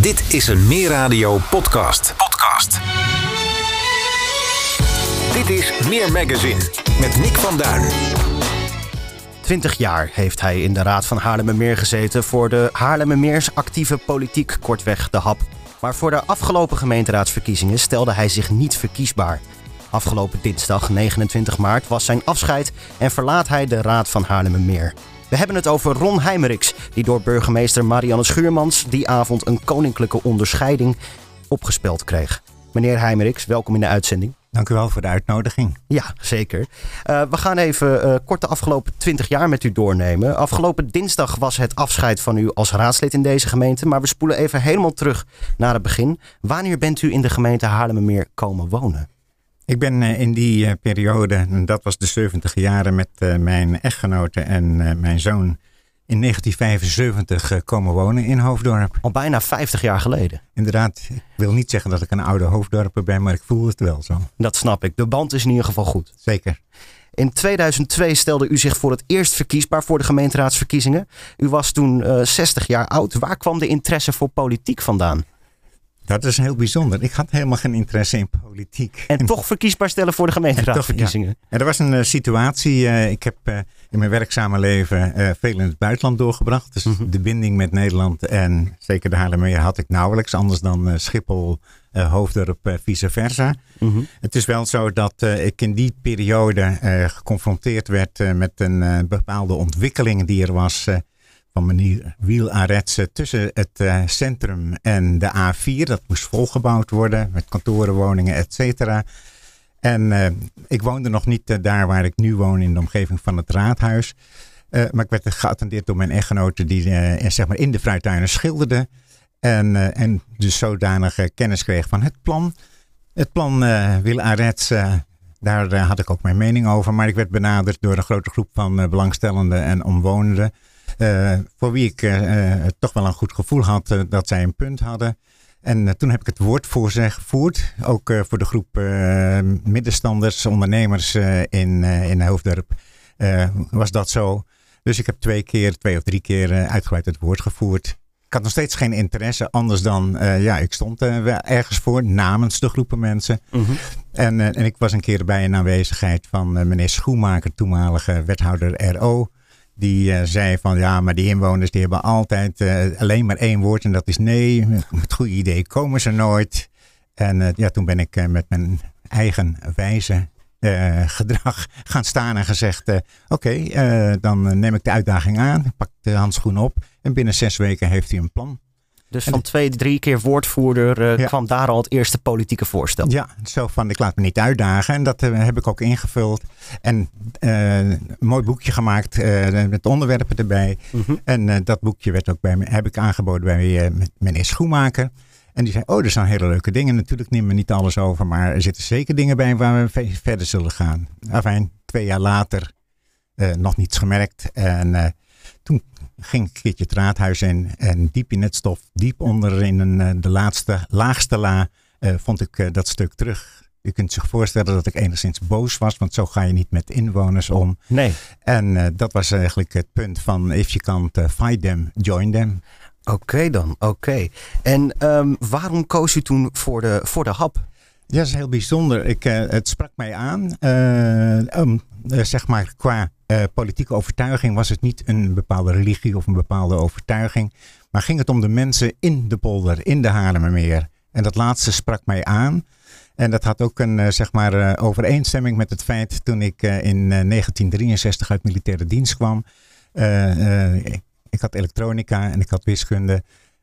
Dit is een Meer Radio podcast. Podcast. Dit is Meer Magazine met Nick van Duin. 20 jaar heeft hij in de Raad van Haarlemmermeer gezeten voor de Haarlemmermeers actieve politiek, kortweg de HAP. Maar voor de afgelopen gemeenteraadsverkiezingen stelde hij zich niet verkiesbaar. Afgelopen dinsdag 29 maart was zijn afscheid en verlaat hij de Raad van Haarlemmermeer. We hebben het over Ron Heimeriks, die door burgemeester Marianne Schuurmans die avond een koninklijke onderscheiding opgespeld kreeg. Meneer Heimeriks, welkom in de uitzending. Dank u wel voor de uitnodiging. Ja, zeker. Uh, we gaan even uh, kort de afgelopen 20 jaar met u doornemen. Afgelopen dinsdag was het afscheid van u als raadslid in deze gemeente. Maar we spoelen even helemaal terug naar het begin. Wanneer bent u in de gemeente Haarlemmermeer komen wonen? Ik ben uh, in die periode, en dat was de 70 jaren, met mijn echtgenote en mijn zoon in 1975 eh, komen wonen in Hoofddorp. Al bijna 50 jaar geleden. Inderdaad, ik wil niet zeggen dat ik een oude Hoofddorper ben, maar ik voel het wel zo. Dat snap ik. De band is in ieder geval goed. Zeker. In 2002 stelde u zich voor het eerst verkiesbaar voor de gemeenteraadsverkiezingen. U was toen uh, eh, 60 jaar oud. Waar kwam de interesse voor politiek vandaan? Dat is heel bijzonder. Ik had helemaal geen interesse in politiek. En toch verkiesbaar stellen voor de gemeenteraadsverkiezingen. Ja. er was een uh, situatie. Uh, ik heb uh, in mijn werkzame leven veel in het buitenland doorgebracht. Dus mm-hmm. de binding met Nederland en zeker de Haarlemmermeer had ik nauwelijks. Anders dan Schiphol, Hoofddorp, vice versa. Mm-hmm. Het is wel zo dat ik in die periode geconfronteerd werd met een bepaalde ontwikkeling die er was van meneer Wielaretse tussen het uh, centrum en de A4. Dat moest volgebouwd worden met kantoren, woningen, et cetera. En uh, ik woonde nog niet uh, daar waar ik nu woon in de omgeving van het raadhuis. maar ik werd geattendeerd door mijn echtgenote die zeg maar in de fruittuinen schilderde. En, en dus zodanig kennis kreeg van het plan. Het plan Wielaretse, daar had ik ook mijn mening over. Maar ik werd benaderd door een grote groep van belangstellenden en omwonenden. Uh, voor wie ik uh, toch wel een goed gevoel had dat zij een punt hadden. En toen heb ik het woord voor ze gevoerd. Ook voor de groep middenstanders, ondernemers in, in Hoofddorp was dat zo. Dus ik heb twee keer, twee of drie keer uitgebreid het woord gevoerd. Ik had nog steeds geen interesse, anders dan, ja, ik stond ergens voor namens de groepen mensen. Mm -hmm. en, en ik was een keer bij een aanwezigheid van meneer Schoenmaker, toenmalige wethouder RO. Die uh, zei van ja, maar die inwoners die hebben altijd uh, alleen maar één woord en dat is nee. Met goede idee komen ze nooit. En uh, ja, toen ben ik met mijn eigen wijze gedrag gaan staan en gezegd: Oké, dan neem ik de uitdaging aan, pak de handschoen op en binnen zes weken heeft hij een plan. Dus van twee, drie keer woordvoerder uh, kwam daar al het eerste politieke voorstel. Ja, zo van ik laat me niet uitdagen. En dat uh, heb ik ook ingevuld. En uh, een mooi boekje gemaakt met onderwerpen erbij. Mm -hmm. En dat boekje werd ook bij me, heb ik aangeboden bij meneer Schoenmaker. En die zei, oh, er zijn hele leuke dingen. Natuurlijk nemen we niet alles over, maar er zitten zeker dingen bij waar we verder zullen gaan. Enfin, twee jaar later nog niets gemerkt. En toen ging ik een keertje het raadhuis in. En diep in het stof, diep onder in een, eh, de laatste, laagste la, uh, vond ik uh, dat stuk terug. Je kunt zich voorstellen dat ik enigszins boos was, want zo ga je niet met inwoners om. Nee. En uh, dat was eigenlijk het punt van if you can't fight them, join them. Oké okay dan, oké. Okay. En um, waarom koos u toen voor de, voor de hap? Ja, dat is heel bijzonder. Ik, het sprak mij aan. Um, zeg maar qua politieke overtuiging was het niet een bepaalde religie of een bepaalde overtuiging. Maar ging het om de mensen in de polder, in de Haarlemmermeer. En dat laatste sprak mij aan. En dat had ook een zeg maar, overeenstemming met het feit toen ik in 1963 uit militaire dienst kwam. ik had elektronica en ik had wiskunde.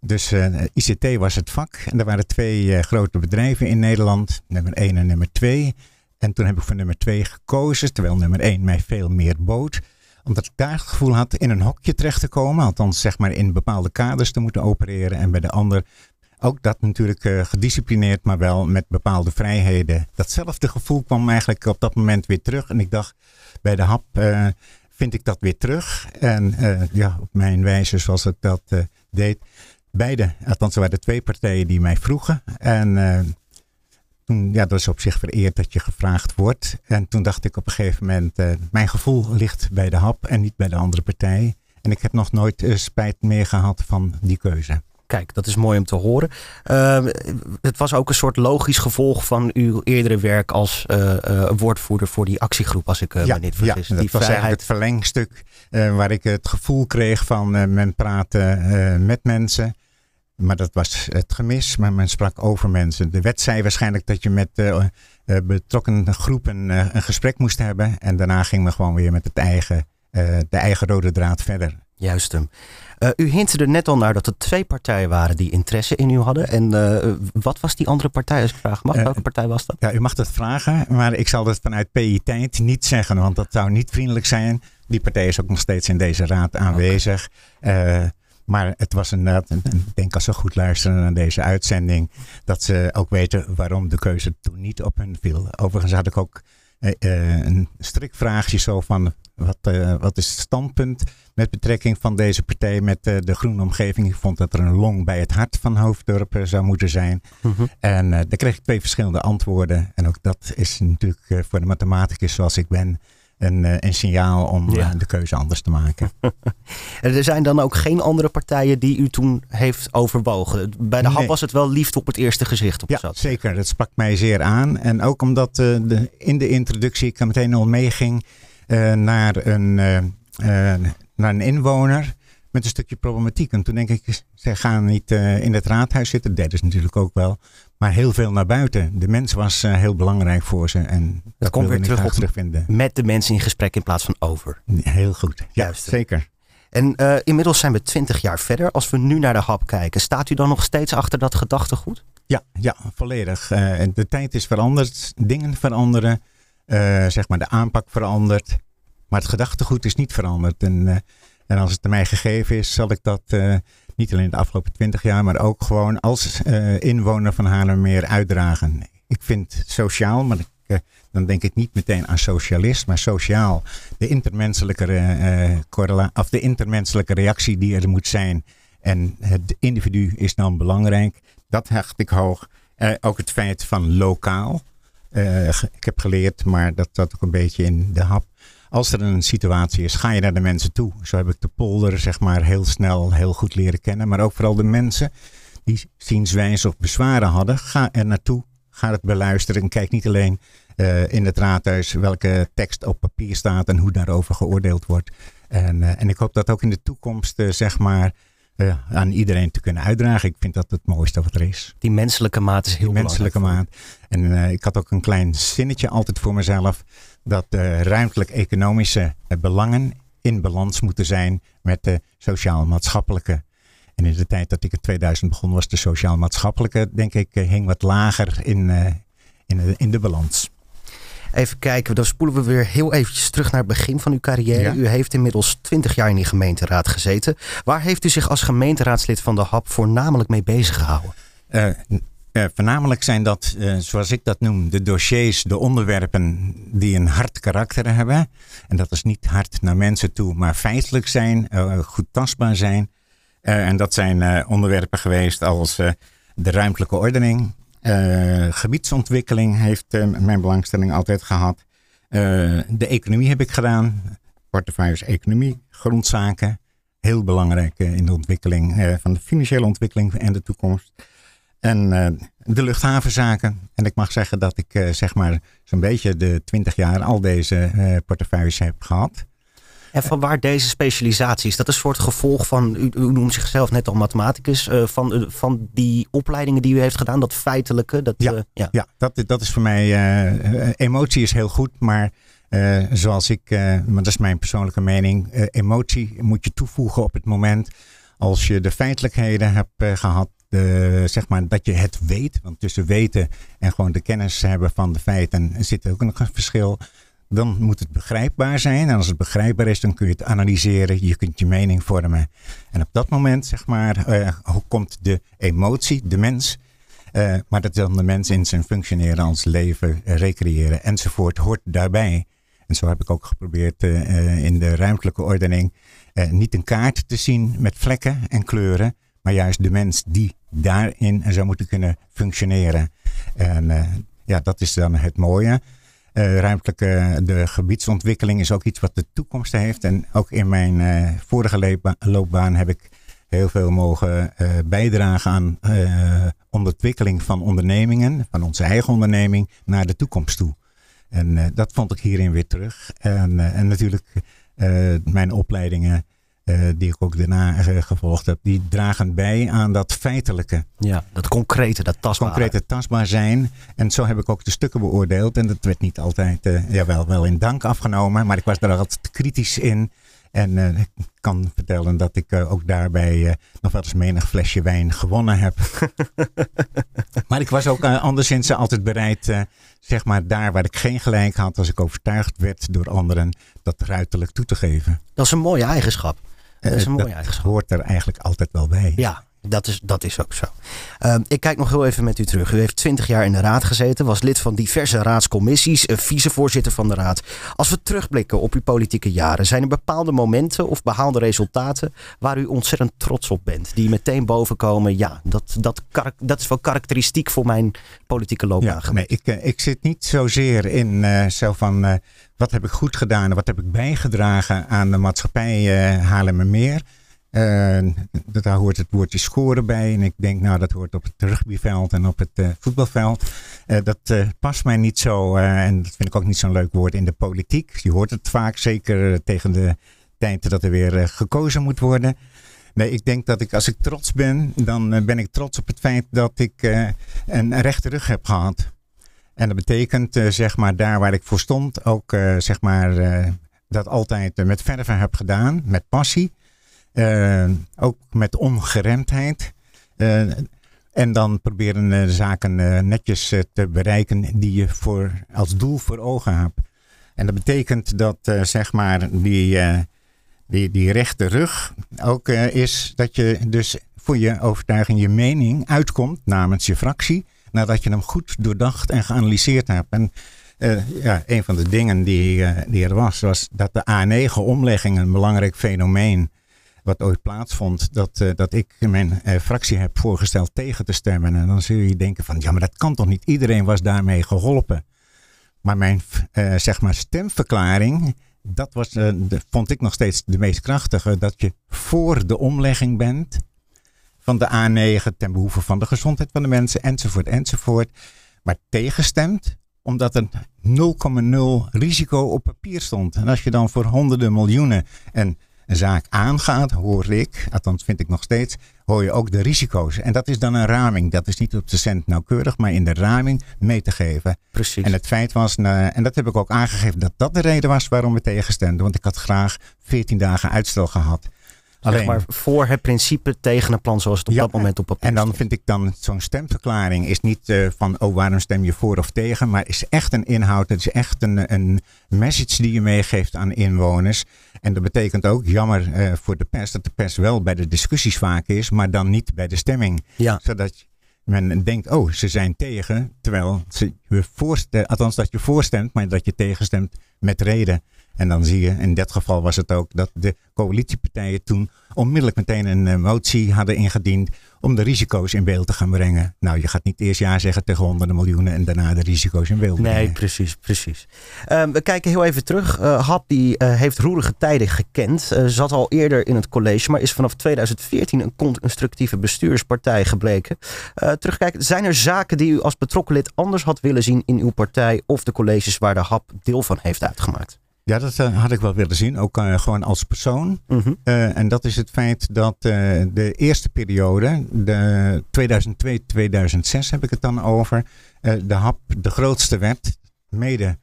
Dus eh, ICT was het vak. En er waren twee grote bedrijven in Nederland. Nummer 1 en nummer 2. En toen heb ik voor nummer 2 gekozen. Terwijl nummer 1 mij veel meer bood. Omdat ik daar het gevoel had in een hokje terecht te komen. Althans, zeg maar in bepaalde kaders te moeten opereren. En bij de ander ook dat natuurlijk uh, gedisciplineerd, maar wel met bepaalde vrijheden. Datzelfde gevoel kwam eigenlijk op dat moment weer terug. En ik dacht, bij de hap vind ik dat weer terug. En ja, op mijn wijze zoals ik dat deed beide, althans er waren twee partijen die mij vroegen. En toen, ja, dat is op zich vereerd dat je gevraagd wordt. En toen dacht ik op een gegeven moment, uh, mijn gevoel ligt bij de hap en niet bij de andere partij. En ik heb nog nooit uh, spijt meer gehad van die keuze. Kijk, dat is mooi om te horen. Uh, het was ook een soort logisch gevolg van uw eerdere werk als uh, woordvoerder voor die actiegroep, als ik ja, me niet vergis. Ja, dat die was eigenlijk het verlengstuk waar ik het gevoel kreeg van men praten met mensen. Maar dat was het gemis, maar men sprak over mensen. De wet zei waarschijnlijk dat je met betrokken groepen een gesprek moest hebben. En daarna ging men gewoon weer met het eigen, de eigen rode draad verder. Juist hem. U hintte er net al naar dat er twee partijen waren die interesse in u hadden. En wat was die andere partij, als ik vraag mag? Welke partij was dat? Ja, u mag dat vragen, maar ik zal dat vanuit PI-tijd niet zeggen, want dat zou niet vriendelijk zijn. Die partij is ook nog steeds in deze raad aanwezig. Okay. Maar het was inderdaad, ik denk als ze goed luisteren naar deze uitzending, dat ze ook weten waarom de keuze toen niet op hun viel. Overigens had ik ook een strikvraagje zo van wat, uh, wat is het standpunt met betrekking van deze partij met uh, de groene omgeving? Ik vond dat er een long bij het hart van Hoofddorp zou moeten zijn. Mm -hmm. En daar kreeg ik twee verschillende antwoorden. En ook dat is natuurlijk voor de mathematicus zoals ik ben een, een signaal om ja. de keuze anders te maken. en er zijn dan ook geen andere partijen die u toen heeft overwogen. Bij de nee. HAP was het wel liefde op het eerste gezicht op ja, zat. Zeker, dat sprak mij zeer aan. En ook omdat de, in de introductie ik er meteen al meeging naar, een, naar een inwoner met een stukje problematiek. En toen denk ik, zij gaan niet in het raadhuis zitten. Dat ze natuurlijk ook wel. Maar heel veel naar buiten. De mens was heel belangrijk voor ze. En dat, dat komt weer terug op terugvinden. met de mensen in gesprek in plaats van over. Heel goed. Ja, Juist. zeker. En uh, inmiddels zijn we twintig jaar verder. Als we nu naar de hap kijken, staat u dan nog steeds achter dat gedachtegoed? Ja, ja volledig. Uh, de tijd is veranderd, dingen veranderen. Zeg maar de aanpak verandert. Maar het gedachtegoed is niet veranderd. En, en als het mij gegeven is, zal ik dat niet alleen de afgelopen twintig jaar, maar ook gewoon als inwoner van Haarlemmermeer uitdragen. Ik vind sociaal, maar ik, dan denk ik niet meteen aan socialist, maar sociaal. De intermenselijke, of de intermenselijke reactie die er moet zijn. En het individu is dan belangrijk. Dat hecht ik hoog. ook het feit van lokaal. Uh, ik heb geleerd, maar dat zat ook een beetje in de hap. Als er een situatie is, ga je naar de mensen toe. Zo heb ik de polder zeg maar heel snel, heel goed leren kennen. Maar ook vooral de mensen die zienswijze of bezwaren hadden. Ga er naartoe, ga het beluisteren. En kijk niet alleen uh, in het raadhuis welke tekst op papier staat en hoe daarover geoordeeld wordt. En, uh, en ik hoop dat ook in de toekomst, uh, zeg maar, uh, aan iedereen te kunnen uitdragen. Ik vind dat het mooiste wat er is. Die menselijke maat is heel Die menselijke maat. En uh, ik had ook een klein zinnetje altijd voor mezelf. Dat de ruimtelijk-economische belangen in balans moeten zijn met de sociaal-maatschappelijke. En in de tijd dat ik in 2000 begon was de sociaal-maatschappelijke, denk ik, hing wat lager in, uh, in, de, in de balans. Even kijken, dan spoelen we weer heel eventjes terug naar het begin van uw carrière. Ja. U heeft inmiddels 20 jaar in die gemeenteraad gezeten. Waar heeft u zich als gemeenteraadslid van de HAP voornamelijk mee bezig gehouden? Uh, uh, voornamelijk zijn dat, uh, zoals ik dat noem, de dossiers, de onderwerpen die een hard karakter hebben. En dat is niet hard naar mensen toe, maar feitelijk zijn, goed tastbaar zijn. en dat zijn onderwerpen geweest als de ruimtelijke ordening, gebiedsontwikkeling heeft uh, mijn belangstelling altijd gehad. Uh, de economie heb ik gedaan. Portefeuilles economie, grondzaken. Heel belangrijk in de ontwikkeling van de financiële ontwikkeling en de toekomst. En de luchthavenzaken. En ik mag zeggen dat ik zeg maar zo'n beetje de twintig jaar al deze portefeuilles heb gehad. En van waar deze specialisatie is? Dat is een soort gevolg van, u, u noemt zichzelf net al mathematicus, uh, van, uh, van die opleidingen die u heeft gedaan, dat feitelijke. Dat, ja, uh, ja. ja dat, dat is voor mij, emotie is heel goed, maar zoals ik, maar dat is mijn persoonlijke mening, emotie moet je toevoegen op het moment als je de feitelijkheden hebt gehad. De, zeg maar dat je het weet, want tussen weten en gewoon de kennis hebben van de feiten zit ook nog een verschil dan moet het begrijpbaar zijn. En als het begrijpbaar is, dan kun je het analyseren. Je kunt je mening vormen. En op dat moment, zeg maar, uh, komt de emotie, de mens. Uh, maar dat dan de mens in zijn functioneren als leven, uh, recreëren enzovoort hoort daarbij. En zo heb ik ook geprobeerd in de ruimtelijke ordening niet een kaart te zien met vlekken en kleuren. Maar juist de mens die daarin zou moeten kunnen functioneren. En ja, dat is dan het mooie. Uh, ruimtelijke de gebiedsontwikkeling is ook iets wat de toekomst heeft. En ook in mijn uh, vorige loopbaan heb ik heel veel mogen bijdragen aan ontwikkeling van ondernemingen, van onze eigen onderneming, naar de toekomst toe. En dat vond ik hierin weer terug. En, en natuurlijk mijn opleidingen eh, die ik ook daarna uh, gevolgd heb, die dragen bij aan dat feitelijke. Ja, dat concrete, dat tastbaar. Concrete, tastbaar zijn. En zo heb ik ook de stukken beoordeeld. En dat werd niet altijd, uh, ja, wel, wel in dank afgenomen, maar ik was daar altijd kritisch in. En ik kan vertellen dat ik ook daarbij nog wel eens menig flesje wijn gewonnen heb. maar ik was ook anderszins altijd bereid, zeg maar daar waar ik geen gelijk had, als ik overtuigd werd door anderen, dat ruiterlijk toe te geven. Dat is een mooie eigenschap. Dat is een mooie eigenschap. hoort er eigenlijk altijd wel bij. Ja, dat is, dat is ook zo. Ehm, ik kijk nog heel even met u terug. U heeft twintig jaar in de raad gezeten, was lid van diverse raadscommissies, uh, vicevoorzitter van de raad. Als we terugblikken op uw politieke jaren, zijn er bepaalde momenten of behaalde resultaten waar u ontzettend trots op bent? Die meteen bovenkomen, ja, dat, dat, dat is wel karakteristiek voor mijn politieke loopbaan. Ja, nee, ik, eh, ik zit niet zozeer in uh, zo van wat heb ik goed gedaan en wat heb ik bijgedragen aan de maatschappij uh, Haarlemmermeer. Uh, daar hoort het woordje scoren bij. En ik denk, nou, dat hoort op het rugbyveld en op het uh, voetbalveld. Uh, dat past mij niet zo. en dat vind ik ook niet zo'n leuk woord in de politiek. Je hoort het vaak, zeker tegen de tijd dat er weer gekozen moet worden. Nee, ik denk dat ik, als ik trots ben, dan ben ik trots op het feit dat ik een rechte rug heb gehad. En dat betekent, zeg maar, daar waar ik voor stond, ook, zeg maar, dat altijd met verven heb gedaan, met passie. Uh, ook met ongeremdheid. Uh, en dan proberen de zaken netjes te bereiken die je voor, als doel voor ogen hebt. En dat betekent dat zeg maar die, die, die rechte rug ook is dat je dus voor je overtuiging je mening uitkomt namens je fractie. Nadat je hem goed doordacht en geanalyseerd hebt. En ja, een van de dingen die, die er was, was dat de A9-omlegging een belangrijk fenomeen wat ooit plaatsvond, dat, uh, dat ik mijn uh, fractie heb voorgesteld tegen te stemmen. En dan zul je denken van, ja, maar dat kan toch niet? Iedereen was daarmee geholpen. Maar mijn uh, zeg maar stemverklaring, dat was, vond ik nog steeds de meest krachtige. Dat je voor de omlegging bent van de A9 ten behoeve van de gezondheid van de mensen, enzovoort, enzovoort. Maar tegenstemt omdat er 0,0 risico op papier stond. En als je dan voor honderden miljoenen en een zaak aangaat, hoor ik, althans vind ik nog steeds, hoor je ook de risico's. En dat is dan een raming. Dat is niet op de cent nauwkeurig, maar in de raming mee te geven. Precies. En het feit was, nou, en dat heb ik ook aangegeven, dat dat de reden was waarom we tegenstemden. Want ik had graag 14 dagen uitstel gehad. Alleen, maar voor het principe tegen een plan zoals het op dat moment op papier En dan vind ik dan zo'n stemverklaring is niet uh, van oh waarom stem je voor of tegen, maar is echt een inhoud. Het is echt een, een message die je meegeeft aan inwoners. En dat betekent ook, jammer uh, voor de pers, dat de pers wel bij de discussies vaak is, maar dan niet bij de stemming. Ja. Zodat men denkt, oh, ze zijn tegen, terwijl ze voorstemmen, althans dat je voorstemt, maar dat je tegenstemt met reden. En dan zie je, in dit geval was het ook dat de coalitiepartijen toen onmiddellijk meteen een eh, motie hadden ingediend om de risico's in beeld te gaan brengen. Nou, je gaat niet eerst ja zeggen tegen honderden miljoenen en daarna de risico's in beeld brengen. Nee, precies, precies. Um, we kijken heel even terug. Uh, Hap die uh, heeft roerige tijden gekend. Zat al eerder in het college, maar is vanaf 2014 een constructieve bestuurspartij gebleken. terugkijken, zijn er zaken die u als betrokken lid anders had willen zien in uw partij of de colleges waar de Hap deel van heeft uitgemaakt? Ja, dat uh, had ik wel willen zien, ook uh, gewoon als persoon. Mm -hmm. uh, en dat is het feit dat de eerste periode, de 2002-2006 heb ik het dan over, de HAP de grootste werd. Mede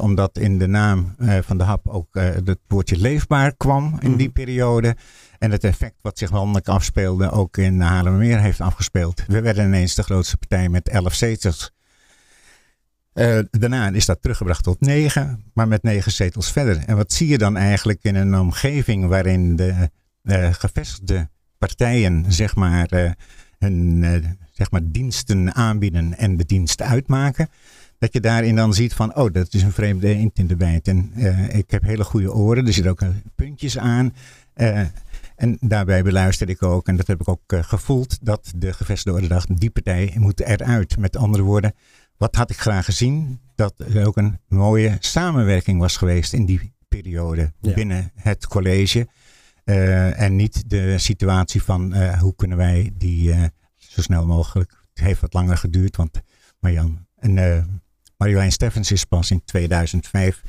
omdat in de naam van de HAP ook het woordje leefbaar kwam in mm -hmm. die periode. En het effect wat zich landelijk afspeelde ook in Haarlemmermeer heeft afgespeeld. We werden ineens de grootste partij met 11 zetels. Uh, daarna is dat teruggebracht tot negen, maar met negen zetels verder. En wat zie je dan eigenlijk in een omgeving waarin de uh, gevestigde partijen zeg maar, uh, hun zeg maar diensten aanbieden en de diensten uitmaken? Dat je daarin dan ziet van, oh, dat is een vreemde eend in de bijt. En ik heb hele goede oren, er zitten ook puntjes aan. en daarbij beluister ik ook, en dat heb ik ook gevoeld, dat de gevestigde orde dacht, die partij moet eruit. Met andere woorden, wat had ik graag gezien? Dat er ook een mooie samenwerking was geweest in die periode binnen het college. en niet de situatie van hoe kunnen wij die zo snel mogelijk. Het heeft wat langer geduurd, want Marjan, en, Marjolein Steffens is pas in 2005.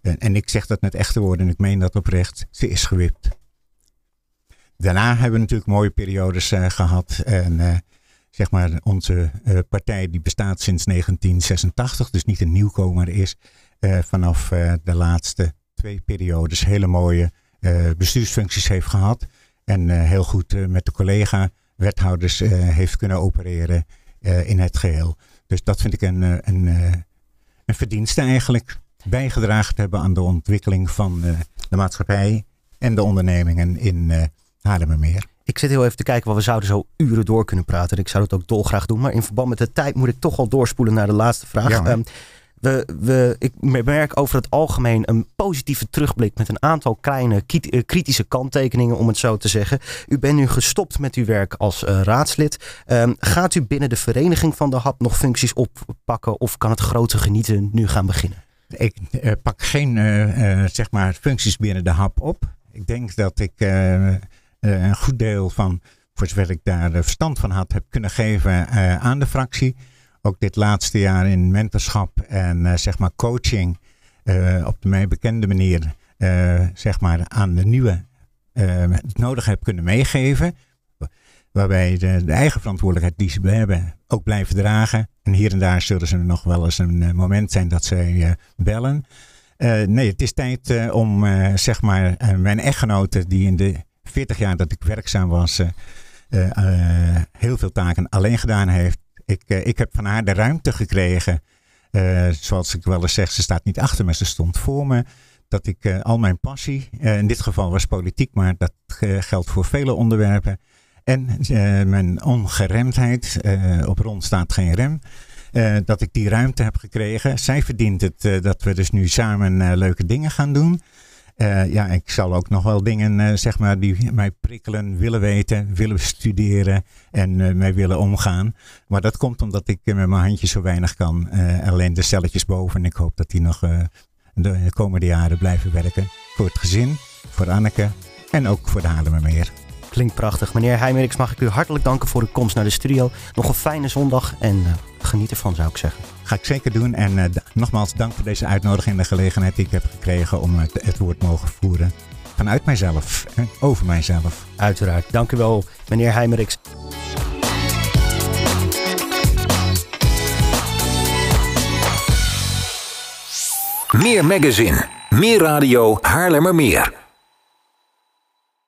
En, en ik zeg dat met echte woorden en ik meen dat oprecht. Ze is gewipt. Daarna hebben we natuurlijk mooie periodes gehad. En zeg maar, onze uh, partij die bestaat sinds 1986, dus niet een nieuwkomer is, uh, vanaf uh, de laatste twee periodes hele mooie bestuursfuncties heeft gehad. En heel goed met de collega wethouders heeft kunnen opereren in het geheel. Dus dat vind ik een, een, een verdienste eigenlijk. Bijgedragen te hebben aan de ontwikkeling van de maatschappij en de ondernemingen in Haarlemmermeer. Ik zit heel even te kijken, want we zouden zo uren door kunnen praten. Ik zou dat ook dolgraag doen. Maar in verband met de tijd moet ik toch al doorspoelen naar de laatste vraag. Ja, um, we, we, ik merk over het algemeen een positieve terugblik met een aantal kleine eh, kritische kanttekeningen, om het zo te zeggen. U bent nu gestopt met uw werk als uh, raadslid. Um, gaat u binnen de vereniging van de HAP nog functies oppakken of kan het grote genieten nu gaan beginnen? Ik uh, pak geen zeg maar functies binnen de HAP op. Ik denk dat ik eh, een goed deel van, voor zover ik daar verstand van had, heb kunnen geven eh, aan de fractie. Ook dit laatste jaar in mentorschap en eh, zeg maar coaching op de mij bekende manier zeg maar aan de nieuwe het nodig heb kunnen meegeven. Waarbij de, eigen verantwoordelijkheid die ze hebben ook blijven dragen. En hier en daar zullen ze nog wel eens een moment zijn dat zij bellen. nee, het is tijd om zeg maar mijn echtgenote die in de 40 jaar dat ik werkzaam was, uh, uh, heel veel taken alleen gedaan heeft. Ik, ik heb van haar de ruimte gekregen. zoals ik wel eens zeg, ze staat niet achter me, ze stond voor me. Dat ik al mijn passie, in dit geval was politiek, maar dat geldt voor vele onderwerpen. En mijn ongeremdheid, op rond staat geen rem. dat ik die ruimte heb gekregen. Zij verdient het dat we dus nu samen leuke dingen gaan doen. Uh, ja, ik zal ook nog wel dingen, uh, zeg maar, die mij prikkelen, willen weten, willen studeren en uh, mee willen omgaan. Maar dat komt omdat ik met mijn handjes zo weinig kan. alleen de celletjes boven. En ik hoop dat die nog de komende jaren blijven werken. Voor het gezin, voor Anneke en ook voor de Haarlemmermeer. Klinkt prachtig. Meneer Heimeriks, mag ik u hartelijk danken voor de komst naar de studio. Nog een fijne zondag en geniet ervan, zou ik zeggen. Ga ik zeker doen. En nogmaals dank voor deze uitnodiging en de gelegenheid die ik heb gekregen om het, het woord mogen voeren. Vanuit mijzelf, en over mijzelf. Uiteraard. Dank u wel, meneer Heimeriks. Meer magazine, meer radio, Haarlemmermeer.